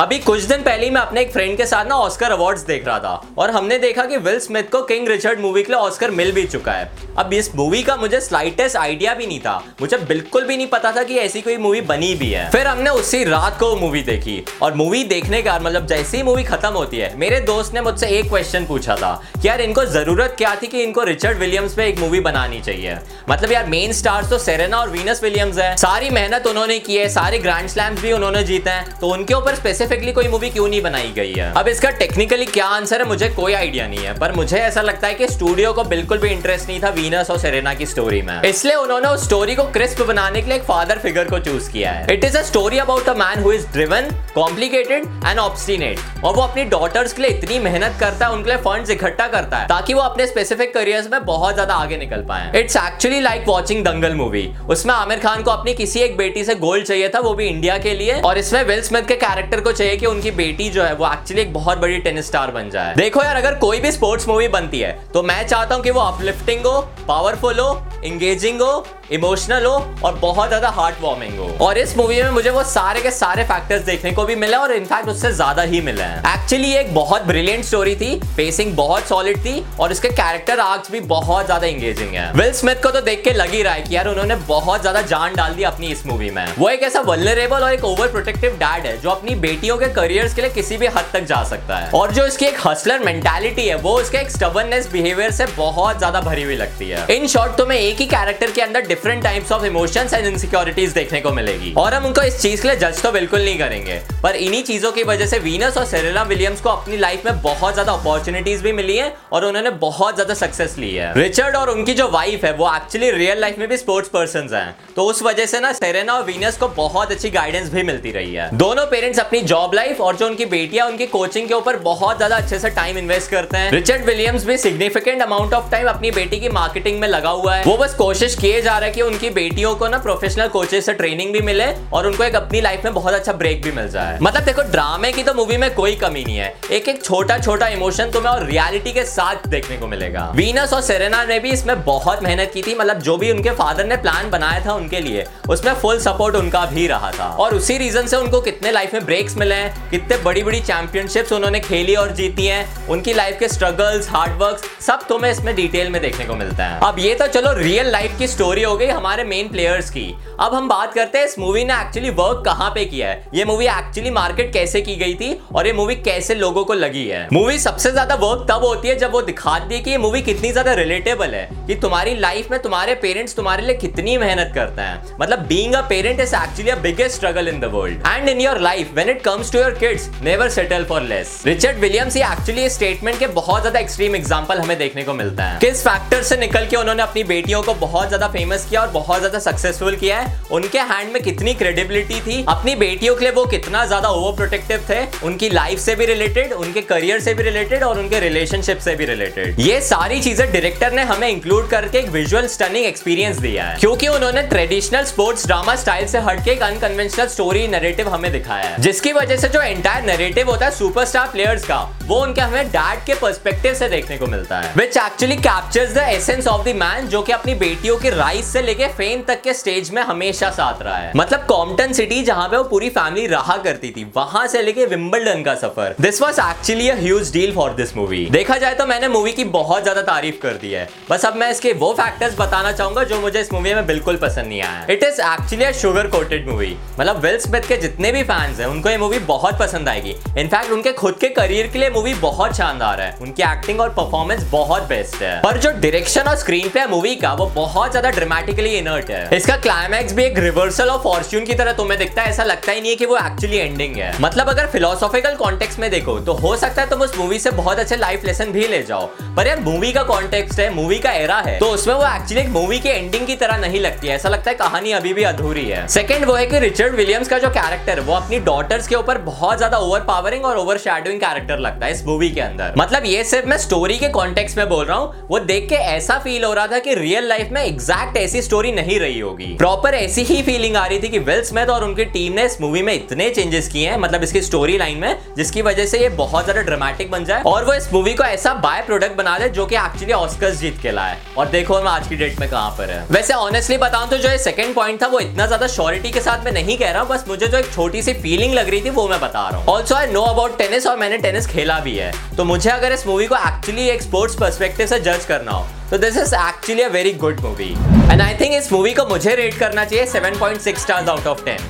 अभी कुछ दिन पहले मैं अपने एक फ्रेंड के साथ ना ऑस्कर अवार्ड्स देख रहा था और हमने देखा कि विल स्मिथ को किंग रिचर्ड मूवी के लिए ऑस्कर मिल भी चुका है। अब इस मूवी का मुझे स्लाइटेस्ट आइडिया भी नहीं था। मुझे बिल्कुल भी नहीं पता था कि ऐसी कोई मूवी बनी भी है। फिर हमने उसी रात को मूवी देखी और मूवी देखने का मतलब जैसे ही मूवी खत्म होती है, मेरे दोस्त ने मुझसे एक क्वेश्चन पूछा था कि यार इनको ज़रूरत क्या थी कि इनको रिचर्ड विलियम्स पे एक मूवी बनानी चाहिए? मतलब यार मेन स्टार्स तो सेरेना और वीनस विलियम्स है। सारी मेहनत उन्होंने की है, सारे ग्रैंड स्लैम्स भी उन्होंने जीते हैं। तो उनके ऊपर स्पेसिफिकली कोई मूवी क्यों नहीं बनाई गई है? अब इसका टेक्निकली क्या आंसर है, मुझे कोई आइडिया नहीं है, पर मुझे ऐसा लगता है कि स्टूडियो को बिल्कुल भी इंटरेस्ट नहीं था वीनस और सेरेना की स्टोरी में। इसलिए उन्होंने उस स्टोरी को क्रिस्प बनाने के लिए एक फादर फिगर को चूज़ किया है। It is a story about a man who is driven complicated and obstinate और वो अपनी डॉटर्स के लिए इतनी मेहनत करता है, उनके लिए फंड्स इकट्ठा करता है, ताकि वो अपने स्पेसिफिक करियर्स में बहुत ज़्यादा आगे निकल पाए। It's actually like watching Dangal movie उसमें आमिर खान को अपनी किसी एक बेटी से गोल्ड चाहिए था, वो भी इंडिया के लिए और इसमें विल स्मिथ के कैरेक्टर को चाहिए कि उनकी बेटी जो है वो एक्चुअली एक बहुत बड़ी टेनिस स्टार बन जाए। देखो यार, अगर कोई भी स्पोर्ट्स मूवी बनती है तो मैं चाहता हूँ कि वो अपलिफ्टिंग हो पावरफुल हो इंगेजिंग हो इमोशनल हो और बहुत ज़्यादा हार्ट वार्मिंग हो। और इस मूवी में मुझे वो सारे के सारे फैक्टर्स देखने को भी मिले और इनफैक्ट उससे ज़्यादा ही मिले हैं। एक्चुअली एक बहुत ब्रिलियंट स्टोरी थी पेसिंग बहुत सॉलिड थी और इसके कैरेक्टर आर्क्स भी बहुत ज़्यादा इंगेजिंग है। विल स्मिथ को तो देख के लग ही रहा है कि यार उन्होंने बहुत ज़्यादा जान डाल दी अपनी इस मूवी में। वो एक ऐसा वल्नरेबल और एक ओवर प्रोटेक्टिव डैड है, जो अपनी बेटियों के करियर के लिए किसी भी हद तक जा सकता है। और जो इसकी एक हसलर मेंटालिटी है, वो उसके एक स्टबननेस बिहेवियर से बहुत ज़्यादा भरी हुई लगती है। इन शॉर्ट तो मैं एक ही कैरेक्टर के अंदर different types of emotions and insecurities देखने को मिलेगी। और हम उनको इस चीज़ के लिए जज तो बिल्कुल नहीं करेंगे। पर इन्हीं चीज़ों की वजह से वीनस और सेरेना विलियम्स को अपनी लाइफ में बहुत ज़्यादा अपॉर्चुनिटीज़ भी मिली है और उन्होंने बहुत ज़्यादा सक्सेस ली है। रिचर्ड और उनकी जो वाइफ है, वो एक्चुअली रियल लाइफ में भी स्पोर्ट्स पर्सन है। तो उस वजह से ना सेरेना और वीनस को बहुत अच्छी गाइडेंस भी मिलती रही है। दोनों पेरेंट्स अपनी जॉब लाइफ और जो उनकी बेटियाँ, उनकी कोचिंग के ऊपर बहुत ज़्यादा अच्छे से टाइम इन्वेस्ट करते हैं। रिचर्ड विलियम्स भी सिग्निफिकेंट अमाउंट ऑफ़ टाइम अपनी बेटी की मार्केटिंग में लगा हुआ है। वो बस कोशिश किए जा रहा कि उनकी बेटियों को ना प्रोफेशनल कोचेस से ट्रेनिंग भी मिले और उनको एक अपनी लाइफ में बहुत अच्छा ब्रेक भी मिल जाए। मतलब देखो ड्रामे की तो मूवी में कोई कमी नहीं है। एक एक छोटा छोटा इमोशन तुम्हें और रियलिटी के साथ देखने को मिलेगा। वीनस और सेरेना ने भी इसमें बहुत मेहनत की थी। मतलब जो भी उनके फादर ने प्लान बनाया था उनके लिए, उसमें फुल सपोर्ट उनका भी रहा था। और उसी रीजन से उनको कितने लाइफ में ब्रेक्स मिले हैं, कितने बड़ी बड़ी चैंपियनशिप्स उन्होंने खेली और जीती हैं, उनकी लाइफ के स्ट्रगल्स हार्डवर्क सब तुम्हें इसमें डिटेल में देखने को मिलता है। अब ये तो चलो रियल लाइफ की स्टोरी हो गई हमारे मेन प्लेयर्स की। अब हम बात करते हैं इस मूवी ने एक्चुअली वर्क कहाँ पे किया है? ये मूवी एक्चुअली मार्केट कैसे की गई थी और ये मूवी कैसे लोगों को लगी है? मूवी सबसे ज़्यादा वर्क तब होती है जब वो दिखाती है कि ये मूवी कितनी ज़्यादा रिलेटेबल है, कि तुम्हारी लाइफ में तुम्हारे पेरेंट्स तुम्हारे लिए कितनी मेहनत करते हैं। मतलब being a parent is actually a biggest struggle in the world and in your life when it comes to your kids never settle for less Richard Williams ये एक्चुअली स्टेटमेंट के बहुत ज़्यादा एक्सट्रीम एग्जांपल हमें देखने को मिलता है। किस फैक्टर से निकल के उन्होंने अपनी बेटियों को बहुत ज़्यादा फ़ेमस किया और बहुत ज़्यादा सक्सेसफुल किया है। उनके हैंड में कितनी क्रेडिबिलिटी थी? अपनी बेटियों के लिए वो कितना ज़्यादा ओवर प्रोटेक्टिव थे? उनकी लाइफ से भी रिलेटेड उनके करियर से भी रिलेटेड और उनके रिलेशनशिप से भी रिलेटेड ये सारी चीज़ें डायरेक्टर ने हमें इंक्लूड करके एक विजुअल स्टनिंग एक्सपीरियंस दिया है। क्योंकि उन्होंने ट्रेडिशनल स्पोर्ट्स ड्रामा स्टाइल से हटके एक अनकन्वेंशनल स्टोरी नैरेटिव हमें दिखाया है। जिसकी वजह से जो एंटायर नैरेटिव होता है सुपरस्टार प्लेयर्स का, वो उनके हमें डैड के पर्सपेक्टिव से देखने को मिलता है। Which actually captures the essence of the man जो कि अपनी बेटियों की राइस से लेके फेम तक के स्टेज में हमेशा साथ रहा है। मतलब कॉम्पटन सिटी जहाँ पे वो पूरी फैमिली रहा करती थी, वहाँ से लेके विंबलडन का सफ़र। This was actually a huge deal for this movie देखा जाए तो मैंने मूवी की बहुत ज़्यादा तारीफ़ कर दी है। बस अब मैं इसके वो फैक्टर्स बताना चाहूँगा जो मुझे इस मूवी में बिल्कुल पसंद नहीं आया it is actually sugar coated movie मतलब विल स्मिथ के जितने भी फैंस हैं, उनको ये मूवी बहुत पसंद आएगी। इनफैक्ट उनके खुद के करियर के लिए मूवी बहुत शानदार है। उनकी एक्टिंग और परफॉर्मेंस बहुत बेस्ट है। पर जो डायरेक्शन और स्क्रीन पे मूवी का, वो बहुत ज़्यादा ड्रामेटिकली इनर्ट है। इसका क्लाइमैक्स भी एक रिवर्सल ऑफ़ फॉर्च्यून की तरह तुम्हें दिखता है, ऐसा लगता ही नहीं है कि वो एक्चुअली एंडिंग है। मतलब अगर फिलोसॉफिकल कॉन्टेक्स्ट में देखो तो हो सकता है तुम उस मूवी से बहुत अच्छे लाइफ लेसन भी ले जाओ। पर यार मूवी का कॉन्टेक्स्ट है मूवी का एरा है तो उसमें वो एक्चुअली एक मूवी के एंडिंग की तरह नहीं लगती है। ऐसा लगता है कहानी अभी भी अधूरी है। सेकंड वो है कि रिचर्ड विलियम्स का जो कैरेक्टर वो अपनी डॉटर्स के ऊपर बहुत ज़्यादा ओवर पावरिंग और ओवर शेडोइंग कैरेक्टर लगता है इस मूवी के अंदर। मतलब ये सिर्फ़ मैं स्टोरी के कॉन्टेक्स्ट में बोल रहा हूँ, वो देख के ऐसा फील हो रहा था कि रियल लाइफ में एग्जैक्ट ऐसी स्टोरी नहीं रही होगी। प्रॉपर ऐसी ही फीलिंग आ रही थी कि विल स्मिथ और उनकी टीम ने इस मूवी में इतने चेंजेस किए हैं मतलब इसकी स्टोरी लाइन में, जिसकी वजह से ये बहुत ज़्यादा ड्रामेटिक बन जाए और वो इस मूवी को ऐसा बाय प्रोडक्ट बना दे जो कि एक्चुअली ऑस्कर्स जीत के लाए। और देखो हम आज की डेट में कहाँ पर है। वैसे ऑनेस्टली बताऊँ तो जो सेकंड पॉइंट था, वो इतना ज़्यादा श्योरिटी के साथ मैं नहीं कह रहा हूँ, बस मुझे जो एक छोटी सी फीलिंग लग रही थी, वो मैं बता रहा हूँ। Also I know about tennis और मैंने टेनिस खेला भी है। तो मुझे अगर इस मूवी को एक्चुअली एक स्पोर्ट्स पर्सपेक्टिव से जज करना हो तो this is actually a very good movie and I think इस मूवी को मुझे रेट करना चाहिए 7.6 stars out of 10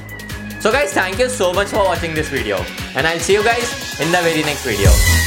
so guys thank you so much for watching this video and i'll see you guys in the very next video